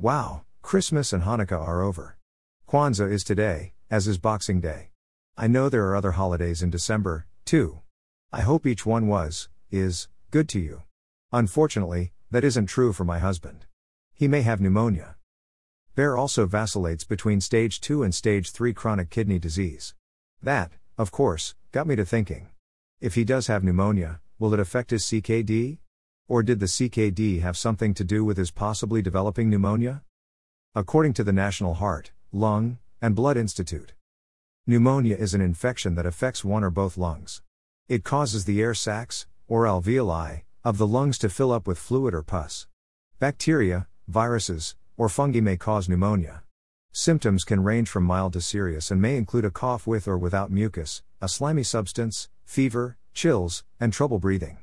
Wow, Christmas and Hanukkah are over. Kwanzaa is today, as is Boxing Day. I know there are other holidays in December, too. I hope each one was, is, good to you. Unfortunately, that isn't true for my husband. He may have pneumonia. Bear also vacillates between stage 2 and stage 3 chronic kidney disease. That, of course, got me to thinking. If he does have pneumonia, will it affect his CKD? Or did the CKD have something to do with his possibly developing pneumonia? According to the National Heart, Lung, and Blood Institute, pneumonia is an infection that affects one or both lungs. It causes the air sacs, or alveoli, of the lungs to fill up with fluid or pus. Bacteria, viruses, or fungi may cause pneumonia. Symptoms can range from mild to serious and may include a cough with or without mucus, a slimy substance, fever, chills, and trouble breathing.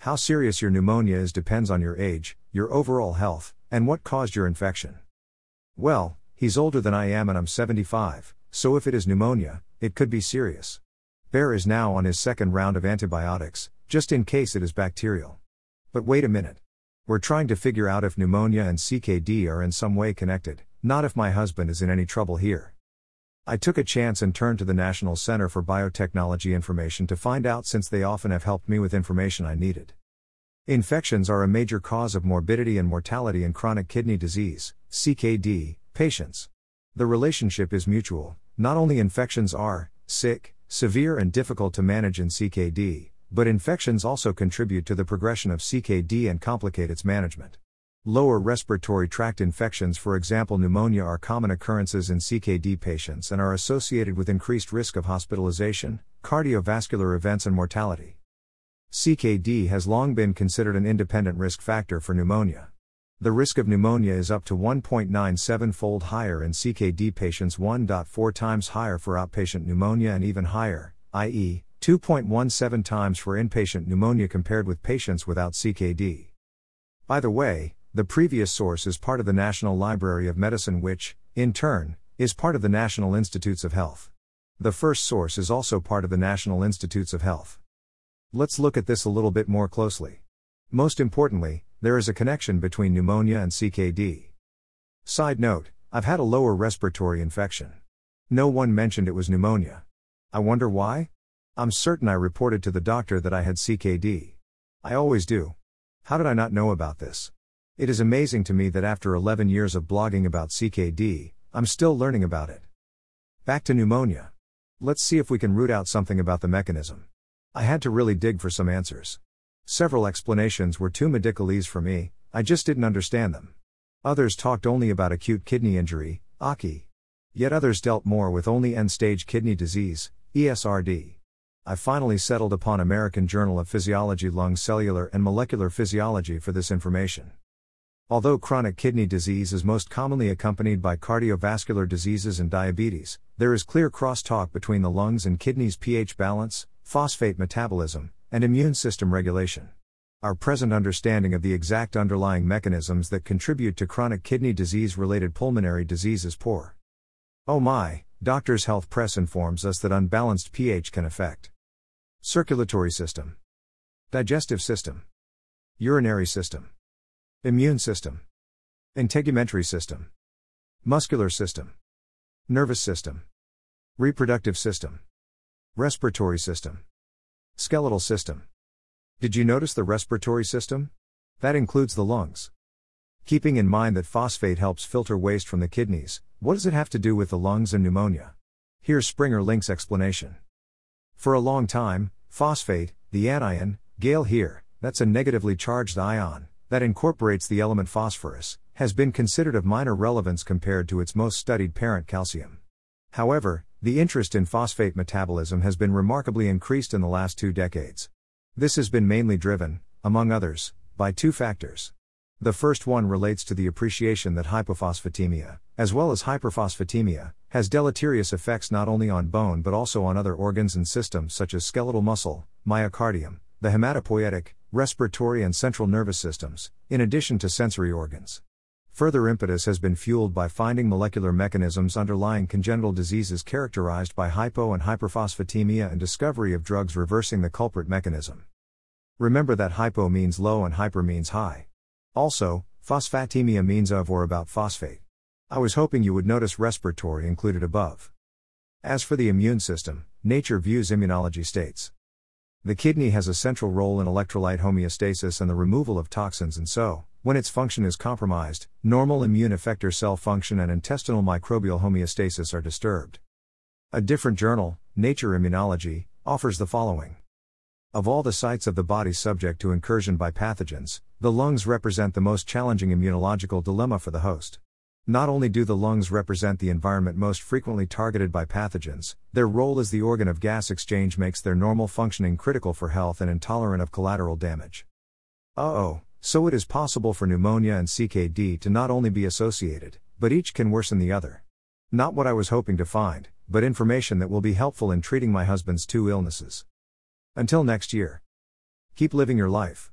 How serious your pneumonia is depends on your age, your overall health, and what caused your infection. Well, he's older than I am and I'm 75, so if it is pneumonia, it could be serious. Bear is now on his second round of antibiotics, just in case it is bacterial. But wait a minute. We're trying to figure out if pneumonia and CKD are in some way connected, not if my husband is in any trouble here. I took a chance and turned to the National Center for Biotechnology Information to find out since they often have helped me with information I needed. Infections are a major cause of morbidity and mortality in chronic kidney disease, CKD, patients. The relationship is mutual, not only infections are, sick, severe and difficult to manage in CKD, but infections also contribute to the progression of CKD and complicate its management. Lower respiratory tract infections, for example pneumonia, are common occurrences in CKD patients and are associated with increased risk of hospitalization, cardiovascular events, and mortality. CKD has long been considered an independent risk factor for pneumonia. The risk of pneumonia is up to 1.97 fold higher in CKD patients, 1.4 times higher for outpatient pneumonia, and even higher, i.e., 2.17 times for inpatient pneumonia compared with patients without CKD. By the way, the previous source is part of the National Library of Medicine, which, in turn, is part of the National Institutes of Health. The first source is also part of the National Institutes of Health. Let's look at this a little bit more closely. Most importantly, there is a connection between pneumonia and CKD. Side note I've had a lower respiratory infection. No one mentioned it was pneumonia. I wonder why? I'm certain I reported to the doctor that I had CKD. I always do. How did I not know about this? It is amazing to me that after 11 years of blogging about CKD, I'm still learning about it. Back to pneumonia. Let's see if we can root out something about the mechanism. I had to really dig for some answers. Several explanations were too medicalese for me, I just didn't understand them. Others talked only about acute kidney injury, AKI. Yet others dealt more with only end stage kidney disease, ESRD. I finally settled upon American Journal of Physiology Lung Cellular and Molecular Physiology for this information. Although chronic kidney disease is most commonly accompanied by cardiovascular diseases and diabetes, there is clear crosstalk between the lungs and kidneys pH balance, phosphate metabolism, and immune system regulation. Our present understanding of the exact underlying mechanisms that contribute to chronic kidney disease related pulmonary disease is poor. Oh my, Doctors Health Press informs us that unbalanced pH can affect circulatory system, digestive system, urinary system, immune system, integumentary system, muscular system, nervous system, reproductive system, respiratory system. Skeletal system. Did you notice the respiratory system? That includes the lungs. Keeping in mind that phosphate helps filter waste from the kidneys, what does it have to do with the lungs and pneumonia? Here's Springer Link's explanation. For a long time, phosphate, the anion, Gale here, that's a negatively charged ion, that incorporates the element phosphorus, has been considered of minor relevance compared to its most studied parent calcium. However, the interest in phosphate metabolism has been remarkably increased in the last two decades. This has been mainly driven, among others, by two factors. The first one relates to the appreciation that hypophosphatemia, as well as hyperphosphatemia, has deleterious effects not only on bone but also on other organs and systems such as skeletal muscle, myocardium, the hematopoietic, respiratory, and central nervous systems, in addition to sensory organs. Further impetus has been fueled by finding molecular mechanisms underlying congenital diseases characterized by hypo and hyperphosphatemia and discovery of drugs reversing the culprit mechanism. Remember that hypo means low and hyper means high. Also, Phosphatemia means of or about phosphate. I was hoping you would notice respiratory included above. As for the immune system, Nature Reviews Immunology states. The kidney has a central role in electrolyte homeostasis and the removal of toxins, and so, when its function is compromised, normal immune effector cell function and intestinal microbial homeostasis are disturbed. A different journal, Nature Immunology, offers the following. Of all the sites of the body subject to incursion by pathogens, the lungs represent the most challenging immunological dilemma for the host. Not only do the lungs represent the environment most frequently targeted by pathogens, their role as the organ of gas exchange makes their normal functioning critical for health and intolerant of collateral damage. oh, so it is possible for pneumonia and CKD to not only be associated, but each can worsen the other. Not what I was hoping to find, but information that will be helpful in treating my husband's two illnesses. Until next year. Keep living your life.